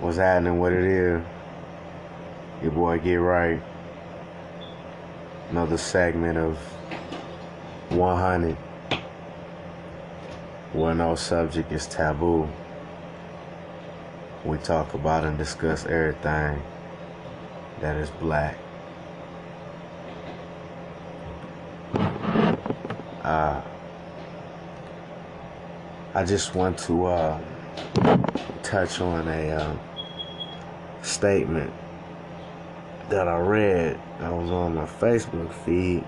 What's happening? What it is? Your boy Get Right. Another segment of 100 where no subject is taboo. We talk about and discuss everything that is black. Uh, I just want to uh, touch on a uh, statement that I read. that was on my Facebook feed.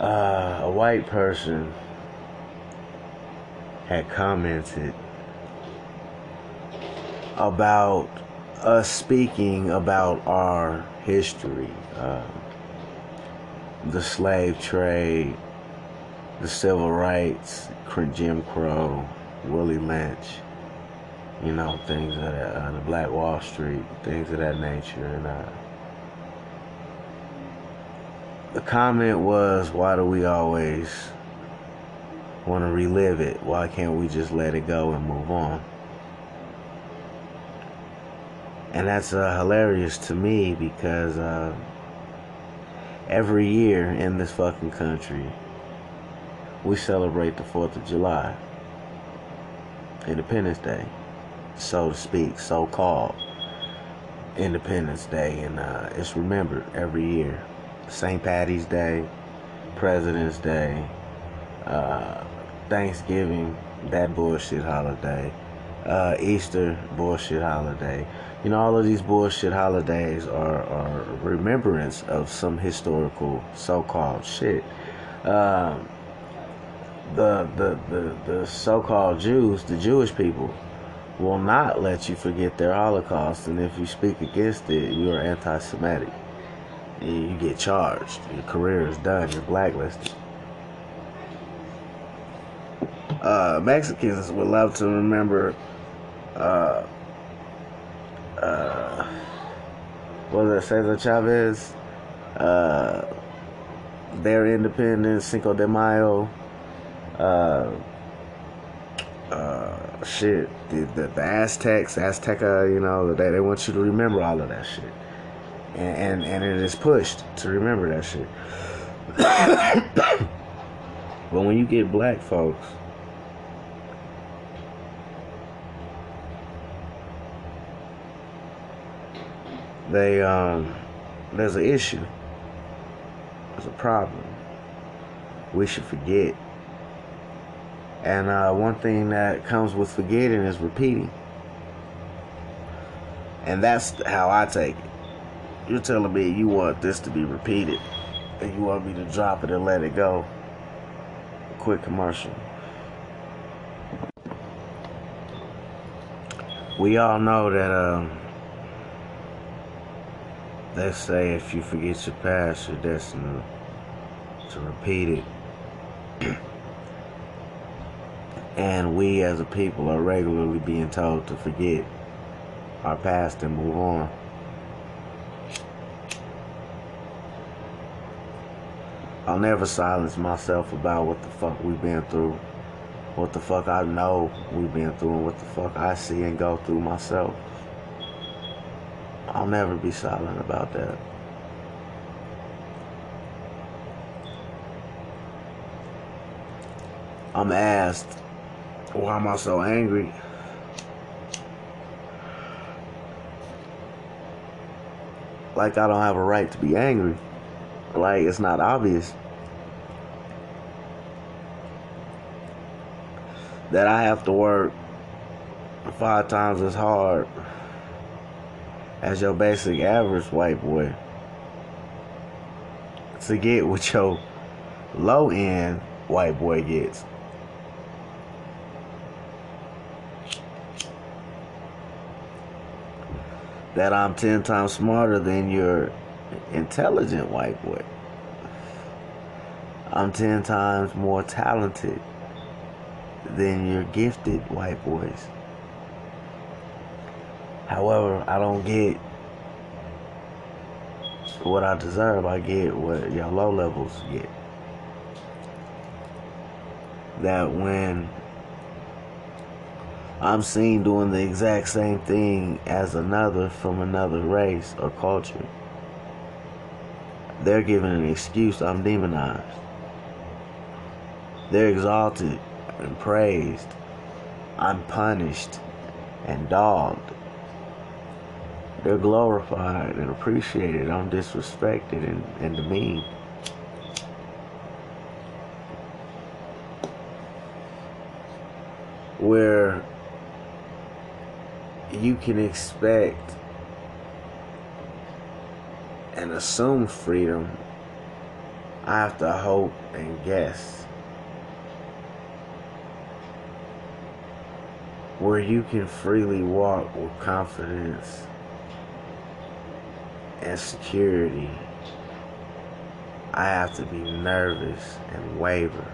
Uh, a white person had commented about us speaking about our history, uh, the slave trade, the civil rights, Jim Crow, Willie Lynch, you know, things of that, uh, the Black Wall Street, things of that nature. And uh, the comment was, why do we always want to relive it? Why can't we just let it go and move on? And that's uh, hilarious to me because uh, every year in this fucking country, we celebrate the 4th of July, Independence Day, so to speak, so called Independence Day. And uh, it's remembered every year. St. Patty's Day, President's Day, uh, Thanksgiving, that bullshit holiday, uh, Easter, bullshit holiday. You know, all of these bullshit holidays are, are remembrance of some historical so-called shit. Um, the, the, the, the so-called Jews, the Jewish people, will not let you forget their Holocaust, and if you speak against it, you are anti-Semitic. You get charged. Your career is done. You're blacklisted. Uh, Mexicans would love to remember uh, uh, what was it, Cesar Chavez, uh, their independence, Cinco de Mayo, uh, uh, shit, the, the, the Aztecs, Azteca, you know, they, they want you to remember all of that shit. And, and, and it is pushed to remember that shit. but when you get black folks, they um there's an issue there's a problem we should forget and uh, one thing that comes with forgetting is repeating. And that's how i take it. You're telling me you want this to be repeated and you want me to drop it and let it go. Quick commercial. We all know that um they say if you forget your past, you're destined to repeat it. and we as a people are regularly being told to forget our past and move on. I'll never silence myself about what the fuck we've been through, what the fuck I know we've been through, and what the fuck I see and go through myself. I'll never be silent about that. I'm asked, Oh, why am I so angry? Like I don't have a right to be angry. Like it's not obvious. That I have to work five times as hard as your basic average white boy to get what your low end white boy gets. That I'm 10 times smarter than your intelligent white boy. I'm 10 times more talented than your gifted white boys. However, I don't get what I deserve. I get what your low levels get. That when I'm seen doing the exact same thing as another from another race or culture. They're given an excuse I'm demonized. They're exalted and praised. I'm punished and dogged. They're glorified and appreciated. I'm disrespected and, and demeaned. Where you can expect and assume freedom, I have to hope and guess. Where you can freely walk with confidence and security, I have to be nervous and waver,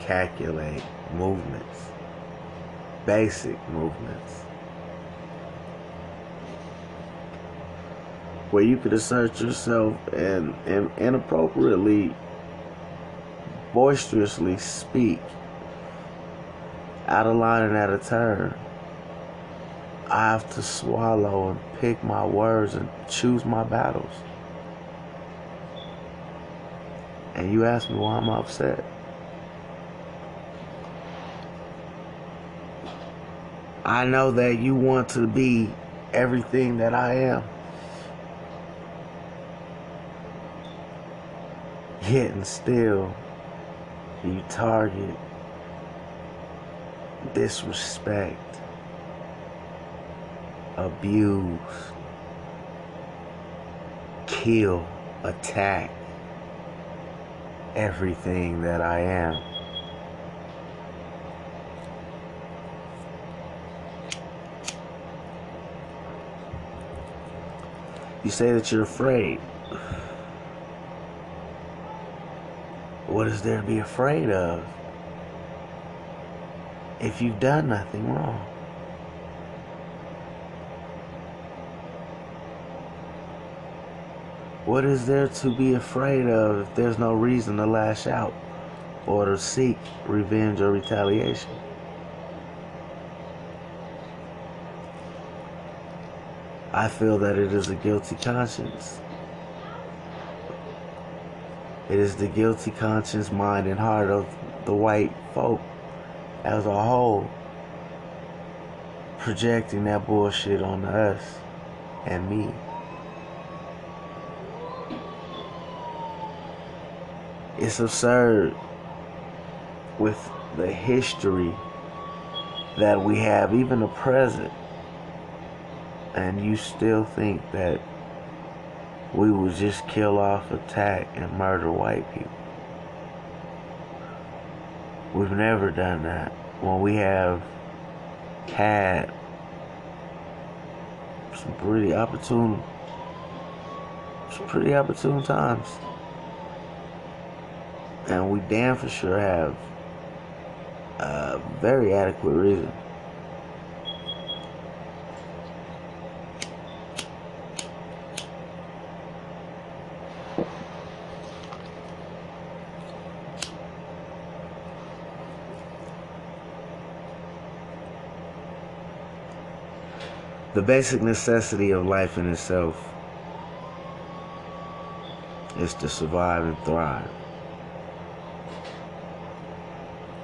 calculate movements, basic movements. Where you could assert yourself and, and inappropriately, boisterously speak out of line and out of turn. I have to swallow and pick my words and choose my battles. And you ask me why I'm upset. I know that you want to be everything that I am. Yet and still, you target disrespect, abuse, kill, attack everything that I am. You say that you're afraid. What is there to be afraid of? if you've done nothing wrong. What is there to be afraid of if there's no reason to lash out or to seek revenge or retaliation? I feel that it is a guilty conscience. It is the guilty conscience, mind, and heart of the white folk as a whole projecting that bullshit on us and me. It's absurd with the history that we have, even the present, and you still think that we will just kill off, attack, and murder white people. We've never done that. When we have had some pretty opportune, some pretty opportune times. And we damn for sure have a very adequate reason the basic necessity of life in itself is to survive and thrive.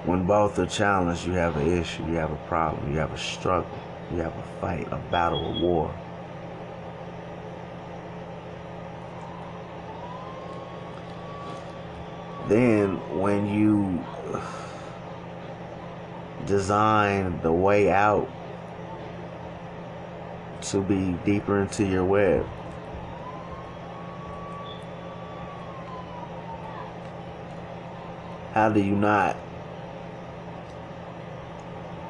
When both are challenged, you have an issue, you have a problem, you have a struggle, you have a fight, a battle, a war. Then, when you design the way out to be deeper into your web. How do you not?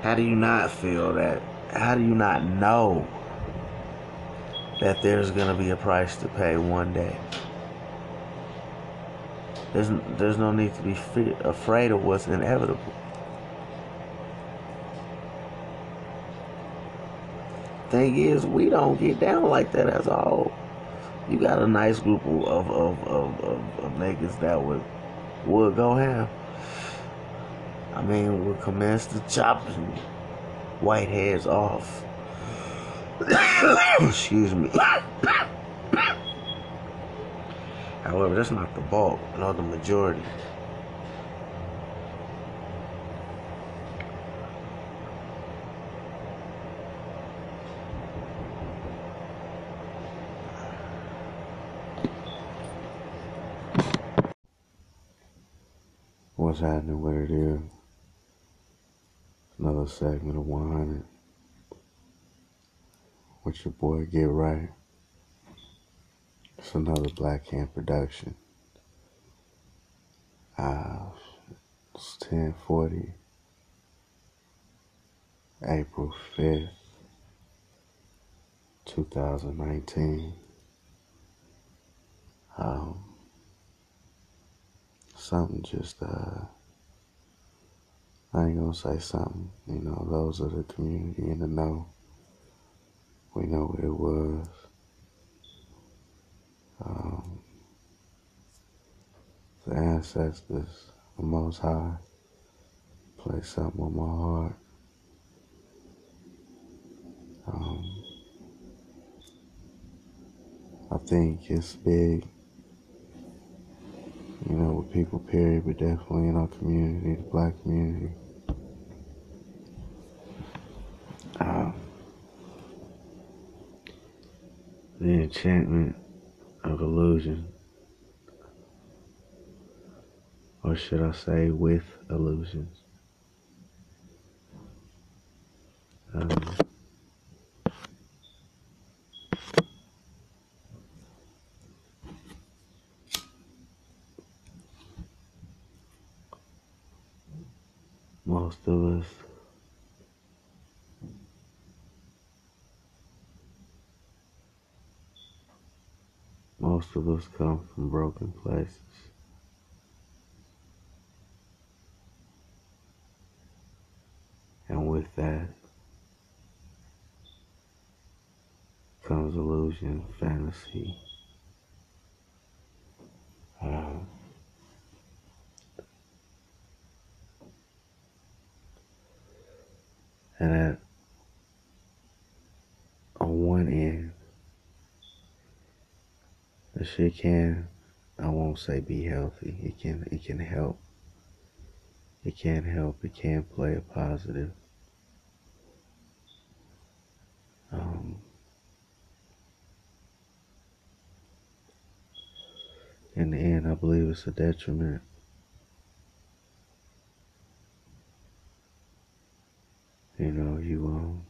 How do you not feel that? How do you not know that there's going to be a price to pay one day? There's, there's no need to be afraid of what's inevitable. Thing is, we don't get down like that as a whole. You got a nice group of of, of, of, of niggas that would would go ham. I mean, we'll commence to chopping white heads off. Excuse me. However, that's not the bulk, nor the majority. What's happening? What it is? Another segment of 100. With your boy Get Right. It's another Black Hand production. Uh, it's 1040, April 5th, 2019. Um, something just, uh, I ain't gonna say something, you know, those of the community in the know. We know what it was. Um, the ancestors, the Most High, play something on my heart. Um, I think it's big, you know, with people, period, but definitely in our community, the black community. Um, the enchantment of illusion. Or should I say, with illusions. Um, most of us most of us come from broken places. And with that comes illusion, fantasy. Uh, and at on one end, shit can, I won't say be healthy. It can, it can help. It can help. It can play a positive. Um, in the end, I believe it's a detriment. You know, you um,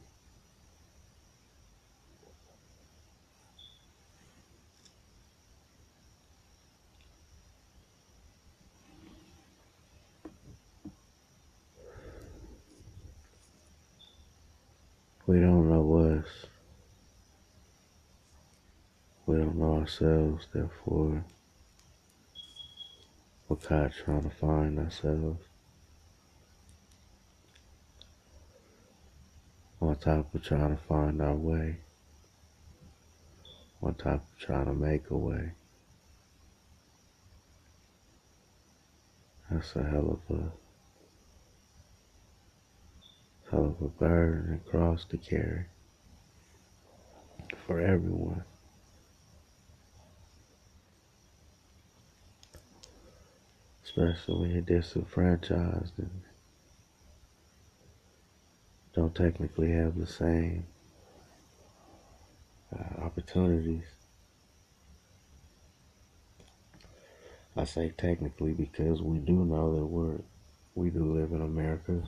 we don't know us. We don't know ourselves, therefore, we're kind of trying to find ourselves. On top of trying to find our way. On top of trying to make a way. That's a hell of a hell of a burden and cross to carry for everyone. Especially when you're disenfranchised and don't technically have the same uh, opportunities. I say technically because we do know that we're we do live in America.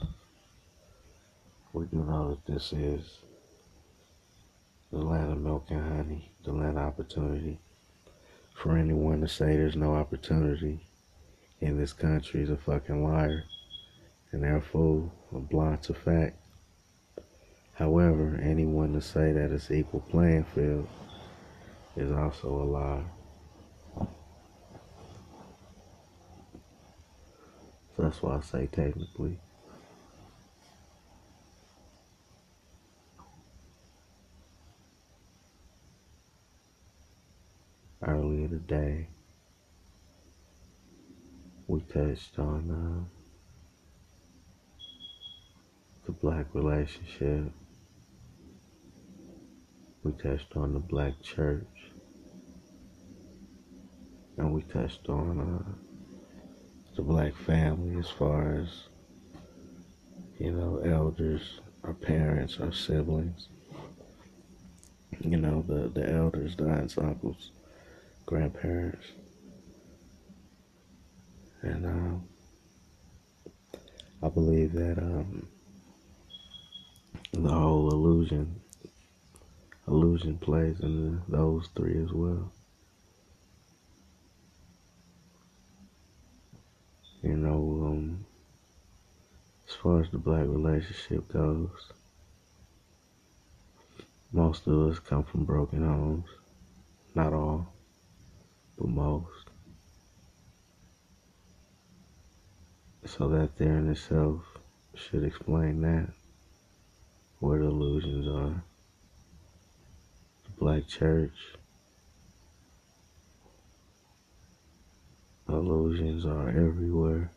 We do know that this is the land of milk and honey, the land of opportunity. For anyone to say there's no opportunity in this country is a fucking liar, and fool, a blind to fact. However, anyone to say that it's equal playing field is also a lie. So that's why I say technically. Earlier today, we touched on uh, black relationship. We touched on the black church. And we touched on uh, the black family as far as, you know, elders, our parents, our siblings. You know, the, the elders, the aunts, uncles, grandparents. And um, I believe that um, the whole illusion illusion plays into those three as well. You know, um, as far as the black relationship goes, most of us come from broken homes. Not all, but most. So that there in itself should explain that, where the illusions are. The black church, illusions are everywhere.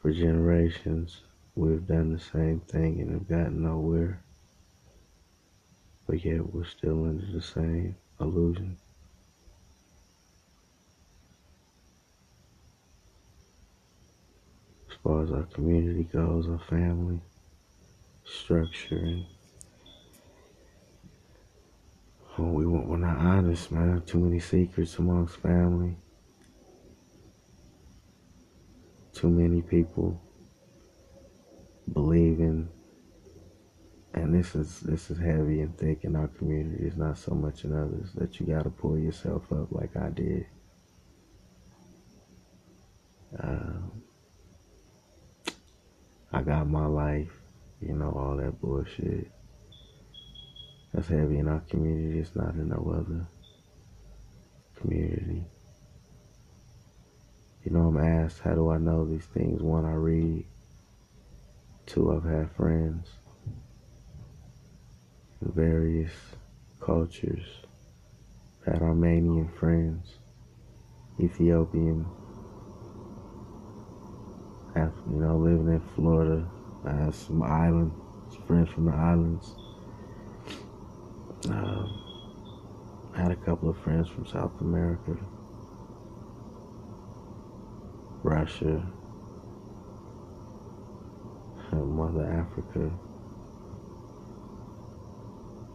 For generations, we've done the same thing and have gotten nowhere. But yet we're still under the same illusion. Far as our community goes, our family structure, and oh, we we're not honest, man. Too many secrets amongst family. Too many people believing, and this is this is heavy and thick in our community. It's not so much in others that you got to pull yourself up like I did. Um, I got my life, you know, all that bullshit. That's heavy in our community. It's not in no other community. You know, I'm asked, how do I know these things? One, I read. Two, I've had friends in various cultures. Had Armenian friends, Ethiopian you know, living in Florida. I have some island friends from the islands. Um, I had a couple of friends from South America, Russia, Mother Africa,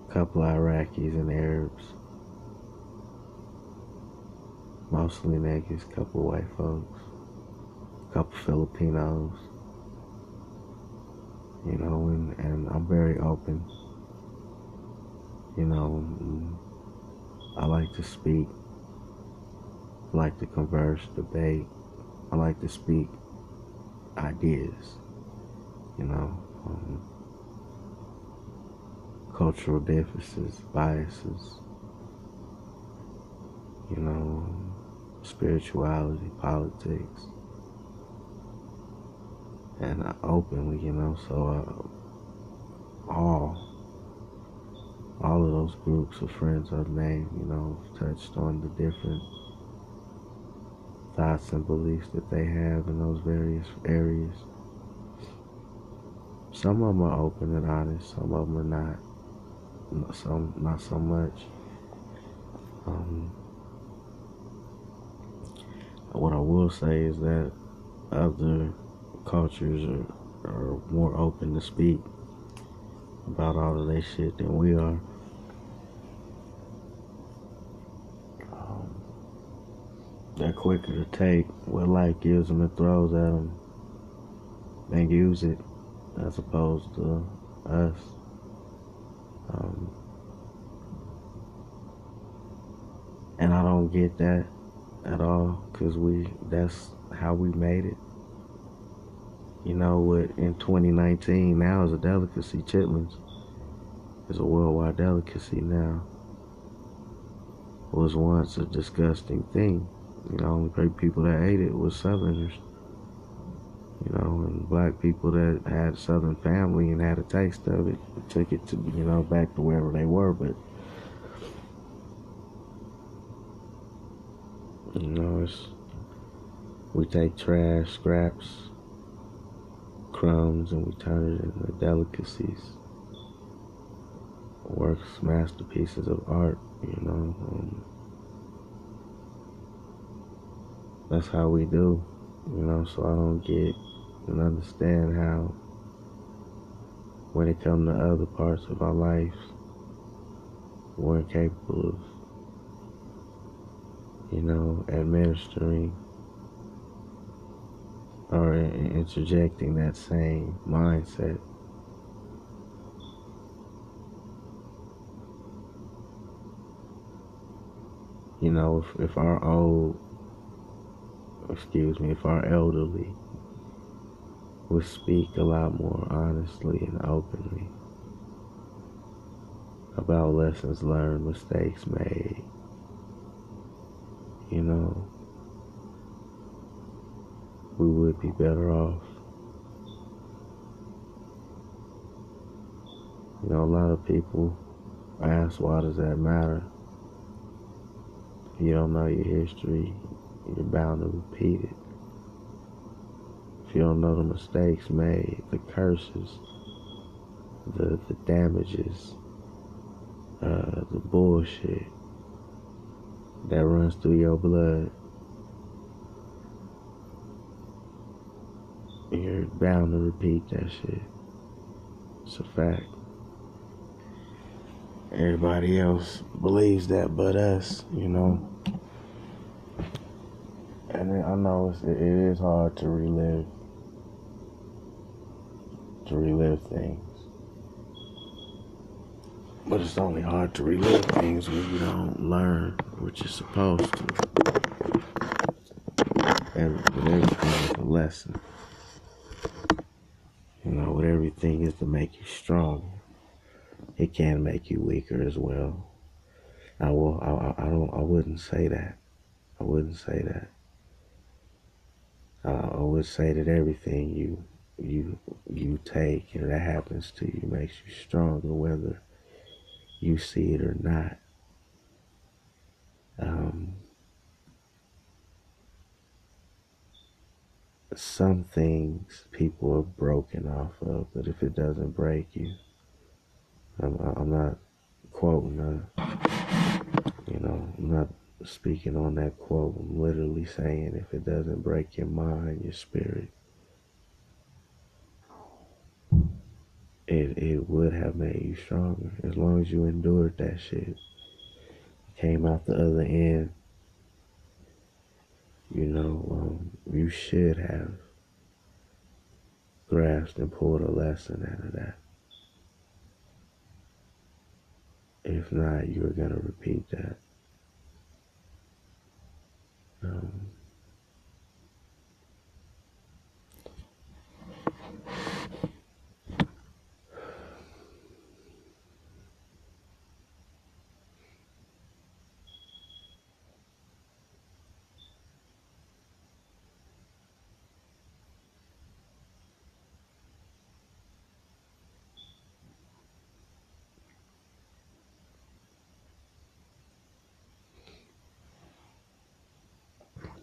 a couple of Iraqis and Arabs, mostly niggas, couple white folks couple Filipinos, you know, and, and I'm very open. You know, I like to speak, I like to converse, debate, I like to speak ideas, you know, um, cultural differences, biases, you know, spirituality, politics and uh, openly, you know. So uh, all all of those groups of friends I've named, you know, touched on the different thoughts and beliefs that they have in those various areas. Some of them are open and honest, some of them are not. Some not so much. Um, what I will say is that other cultures are, are more open to speak about all of that shit than we are. Um, they're quicker to take what life gives them and throws at them and use it as opposed to us. Um, and I don't get that at all because we that's how we made it. You know what? In 2019, now is a delicacy. Chitlins is a worldwide delicacy now. Was once a disgusting thing. You know, only great people that ate it was Southerners. You know, and black people that had Southern family and had a taste of it took it to you know back to wherever they were. But you know, it's we take trash, scraps, crumbs and we turn it into delicacies. Works, masterpieces of art, you know. Um, that's how we do, you know. So I don't get and understand how, when it comes to other parts of our lives, we're incapable of, you know, administering or interjecting that same mindset. You know, if, if our old, excuse me, if our elderly would speak a lot more honestly and openly about lessons learned, mistakes made, you know, we would be better off. You know, a lot of people ask, why does that matter? If you don't know your history, you're bound to repeat it. If you don't know the mistakes made, the curses, the, the damages, uh, the bullshit that runs through your blood, you're bound to repeat that shit. It's a fact. Everybody else believes that but us, you know. And I know it is hard to relive, to relive things. But it's only hard to relive things when you don't learn what you're supposed to. Every, everything is a lesson. You know, what everything is to make you strong, it can make you weaker as well. I will. I, I don't. I wouldn't say that. I wouldn't say that. Uh, I would say that everything you you you take and that happens to you makes you stronger, whether you see it or not. Um, some things people are broken off of, but if it doesn't break you, I'm, I'm not quoting, a, you know, I'm not speaking on that quote. I'm literally saying if it doesn't break your mind, your spirit, it, it would have made you stronger as long as you endured that shit. Came out the other end you know, um, you should have grasped and pulled a lesson out of that. If not, you are going to repeat that. Um,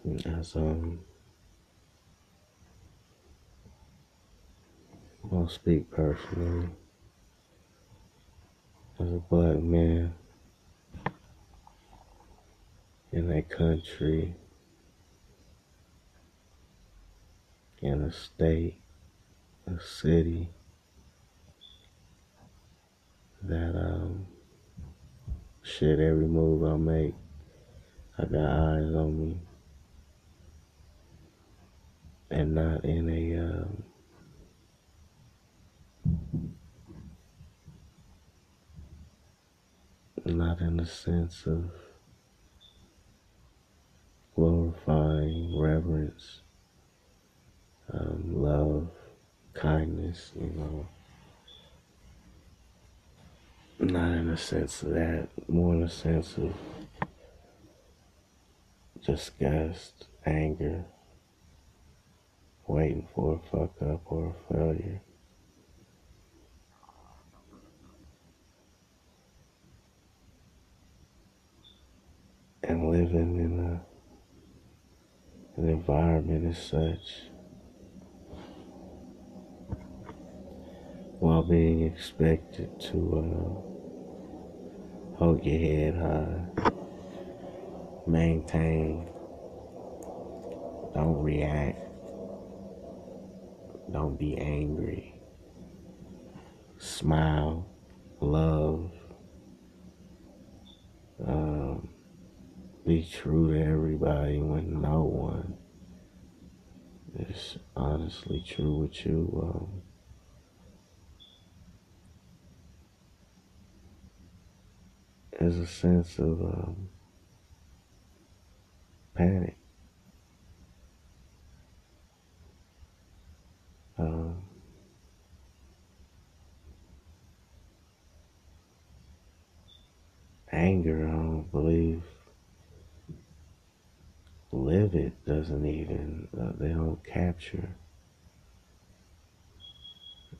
as um I'll speak personally. As a black man in a country in a state a city that um shit every move I make I got eyes on me and not in a um, not in the sense of glorifying reverence, um, love, kindness, you know. Not in the sense of that, more in the sense of disgust, anger, for a fuck up or a failure. And living in a, an environment as such. While being expected to uh, hold your head high, maintain, don't react, don't be angry, smile, love, um, be true to everybody when no one is honestly true with you. Um, there's a sense of um, panic. Um, anger, I don't believe Livid doesn't even, uh, they don't capture.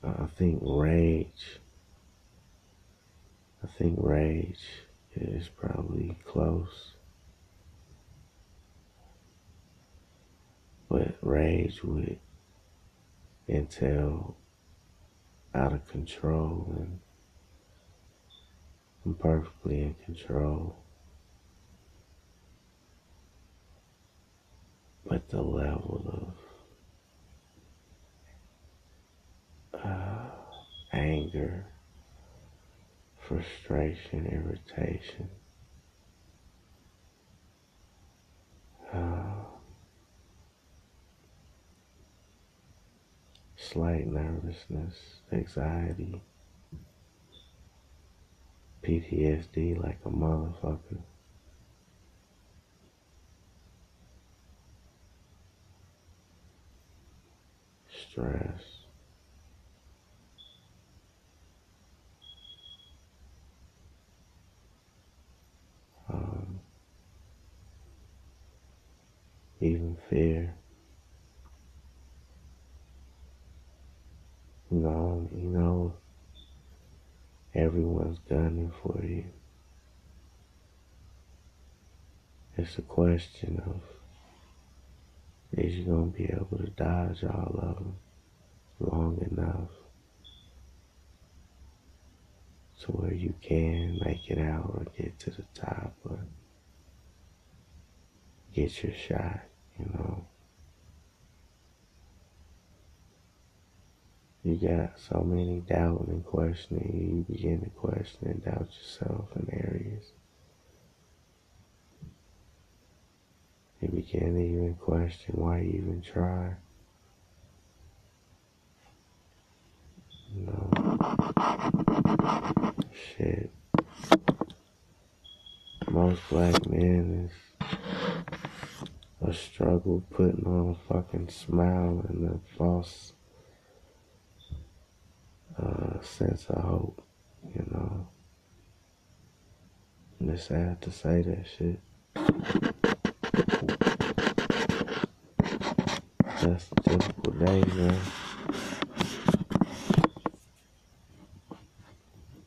I think rage, I think rage is probably close. But rage would entail out of control and I'm perfectly in control. But the level of uh, anger, frustration, irritation, uh, slight nervousness, anxiety, PTSD like a motherfucker. stress. Um, even fear. Know, you know, everyone's gunning for you. It's a question of is you gonna be able to dodge all of them long enough to where you can make it out or get to the top or get your shot, you know. You got so many doubting and questioning, you begin to question and doubt yourself in areas. You begin to even question why you even try. No. Shit. Most black men is a struggle putting on a fucking smile and a false uh, sense of hope, you know. And it's sad to say that shit. That's a typical day, man.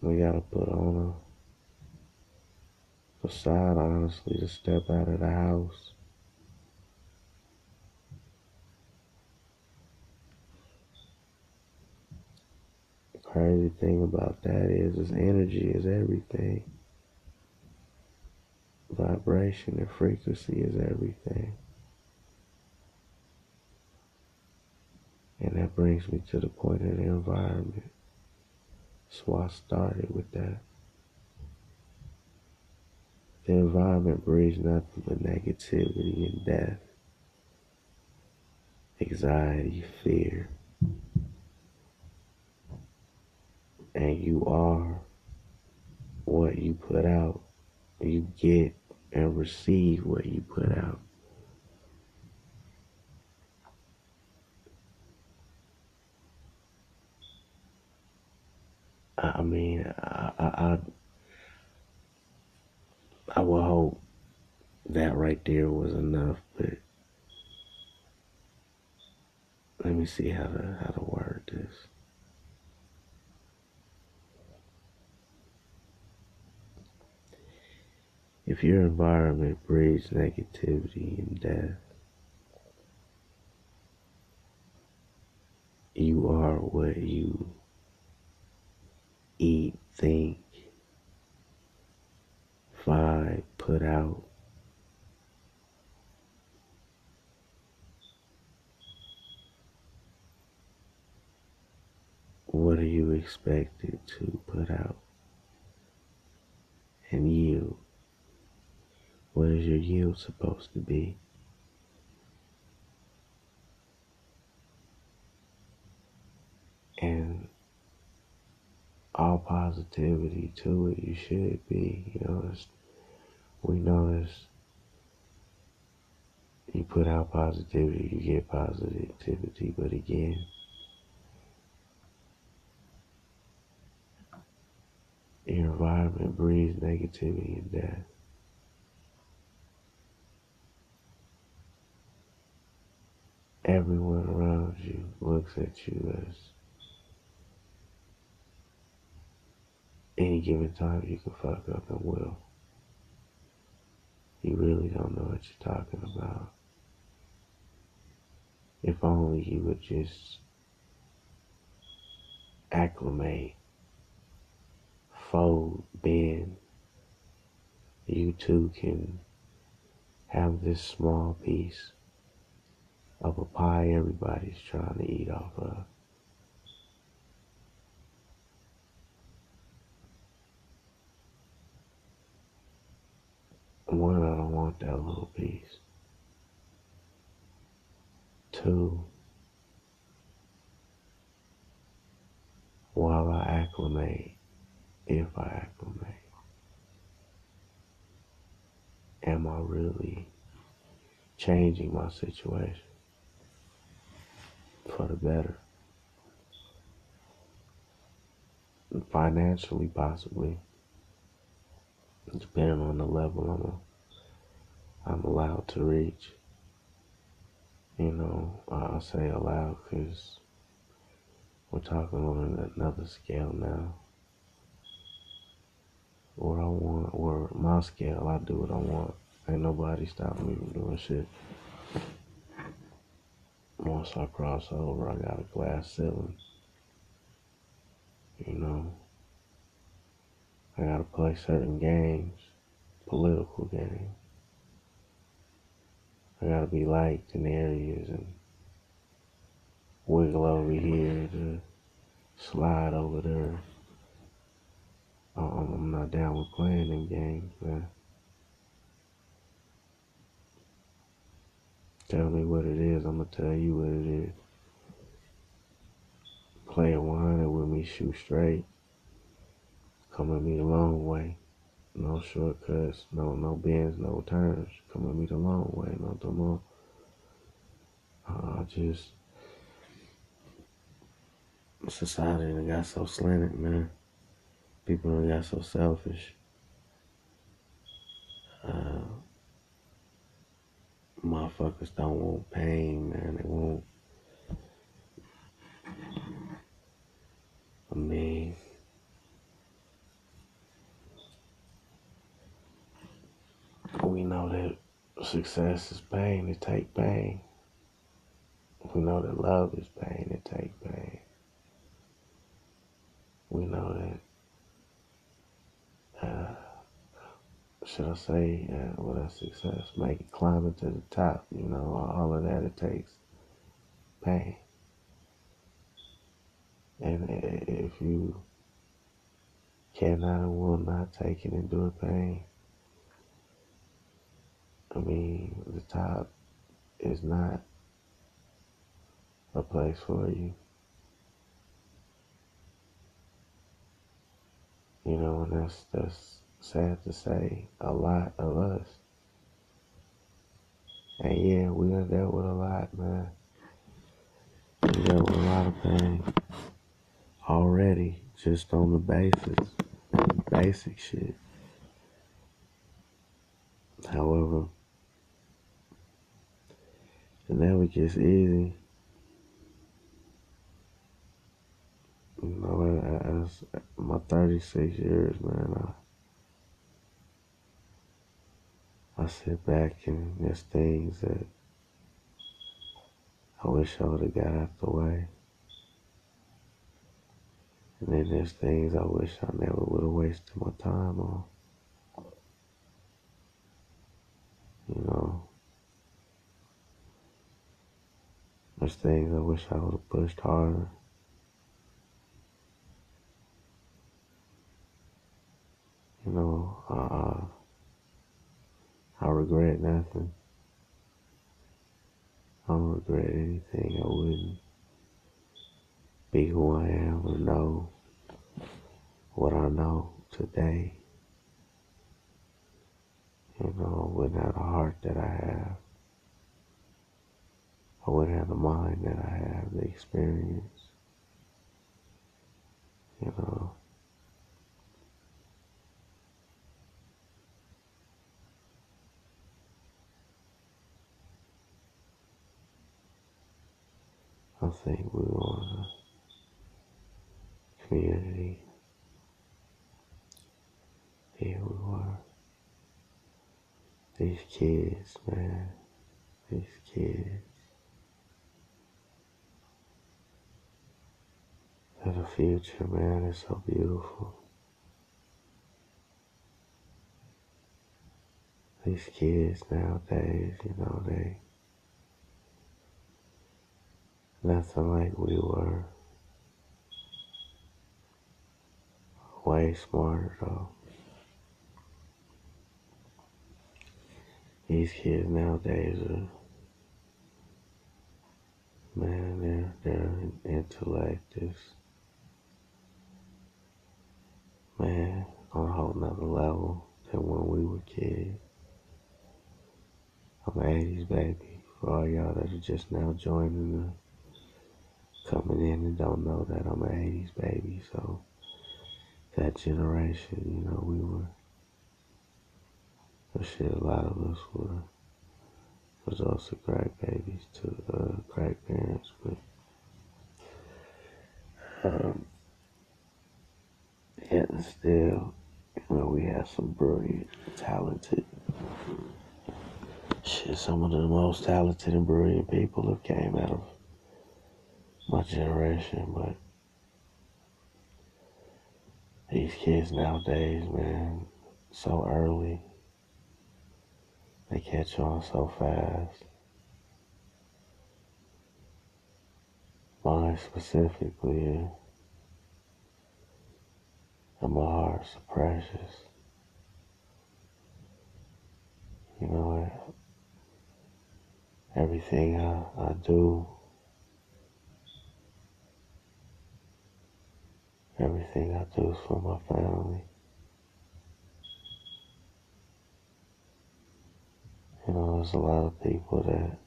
we gotta put on a facade, honestly, to step out of the house. Crazy thing about that is, is energy is everything. Vibration and frequency is everything. And that brings me to the point of the environment. So I started with that. The environment brings nothing but negativity and death, anxiety, fear. And you are what you put out. You get and receive what you put out. I mean, I, I, I would hope that right there was enough, but let me see how to how to word this. If your environment breeds negativity and death, you are what you eat, think, find, put out. What are you expected to put out and yield? What is your yield supposed to be? And all positivity to it, you should be. You know, we know this. You put out positivity, you get positivity, but again, your environment breeds negativity and death. Everyone around you looks at you as any given time you can fuck up and will. You really don't know what you're talking about. If only you would just acclimate, fold, bend, you too can have this small piece of a pie everybody's trying to eat off of. One, I don't want that little piece. Two, while I acclimate, if I acclimate, am I really changing my situation? For the better. Financially, possibly, depending on the level I'm, I'm allowed to reach. You know, I'll say allowed because we're talking on another scale now. What I want, or my scale, I do what I want. Ain't nobody stopping me from doing shit. Once I cross over, I got a glass ceiling. You know, I gotta play certain games, political games. I gotta be liked in areas and wiggle over here to slide over there. Um, I'm not down with playing them games, man. Tell me what it is, I'm gonna tell you what it is. Play a 100 with me, shoot straight. Come with me the long way. No shortcuts, no no bends, no turns. Come with me the long way, no the more. Uh, just society that got so slanted, man. People that got so selfish. Uh, motherfuckers don't want pain, man. They want. I mean, we know that success is pain. It take pain. We know that love is pain. It take pain. We know that. Should I say, uh, what a success, make it climbing to the top, you know, all of that, it takes pain. And if you cannot and will not take it and endure pain, I mean, the top is not a place for you. You know, and that's that's sad to say, a lot of us. And yeah, we done dealt with a lot, man. We dealt with a lot of pain already, just on the basis, basic shit. However, it never gets easy. You know, as my 36 years, man, I, I sit back and there's things that I wish I would have got out the way. And then there's things I wish I never would have wasted my time on. You know, there's things I wish I would have pushed harder. You know, uh, I regret nothing. I don't regret anything. I wouldn't be who I am or know what I know today. You know, I wouldn't have the heart that I have. I wouldn't have the mind that I have, the experience. You know. I think we want a community. Here we were. These kids, man. These kids. They're the future, man. is so beautiful. These kids nowadays, you know, they nothing like we were. Way smarter though. These kids nowadays are man, their their intellect is man on a whole nother level than when we were kids. I'm an 80s baby. For all y'all that are just now joining the coming in and don't know that I'm an 80s baby. So that generation, you know, we were, well, shit, a lot of us were, was also great babies to uh, great parents, but um, yet and still, you know, we have some brilliant, talented, shit, some of the most talented and brilliant people have came out of my generation, but these kids nowadays, man, so early, they catch on so fast. Mine specifically, and my heart's precious. You know, everything I, I do Everything I do is for my family. You know, there's a lot of people that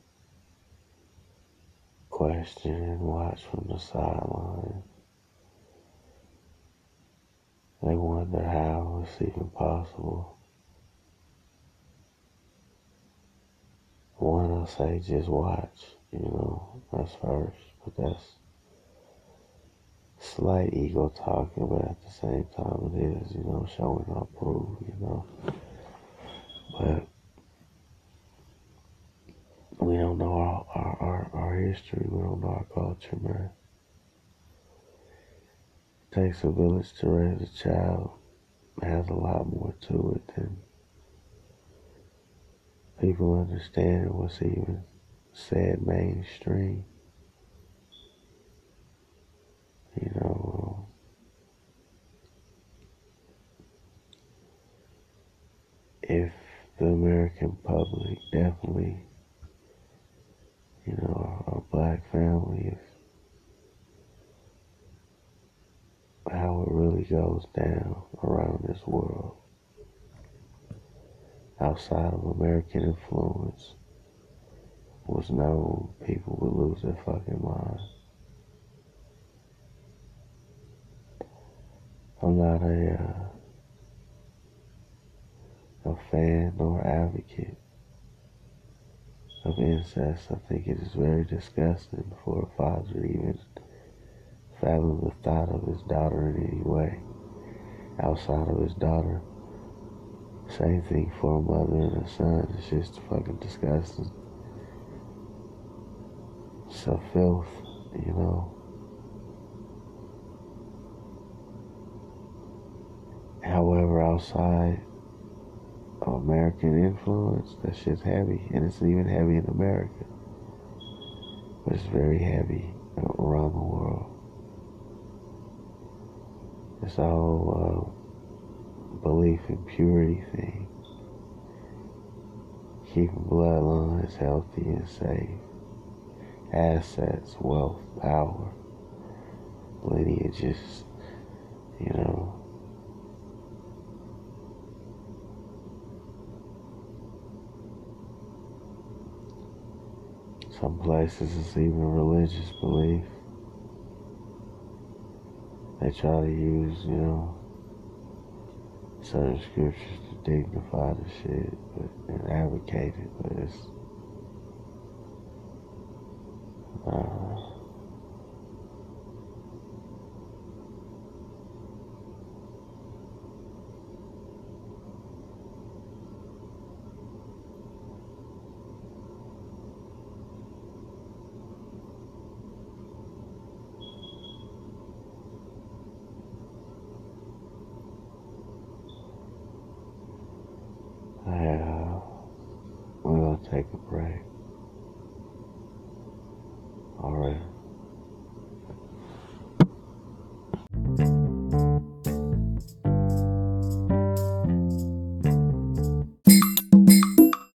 question and watch from the sideline. They wonder how it's even possible. One, I say just watch, you know, that's first, but that's slight ego talking, but at the same time it is, you know, showing up proof, you know. But we don't know our, our, our, our history, we don't know our culture, man. It takes a village to raise a child. It has a lot more to it than people understand what's even said mainstream. You know, if the American public definitely, you know, our black family, how it really goes down around this world outside of American influence was known, people would lose their fucking mind. I'm not a uh, a fan nor advocate of incest. I think it is very disgusting for a father to even fathom the thought of his daughter in any way outside of his daughter. Same thing for a mother and a son. It's just fucking disgusting. So filth, you know. Outside of American influence, that shit's heavy. And it's even heavy in America. But it's very heavy around the world. It's all uh, belief in purity thing. Keeping bloodlines healthy and safe. Assets, wealth, power, lineages, you know. Some places it's even religious belief. They try to use, you know, certain scriptures to dignify the shit but, and advocate it, but it's uh,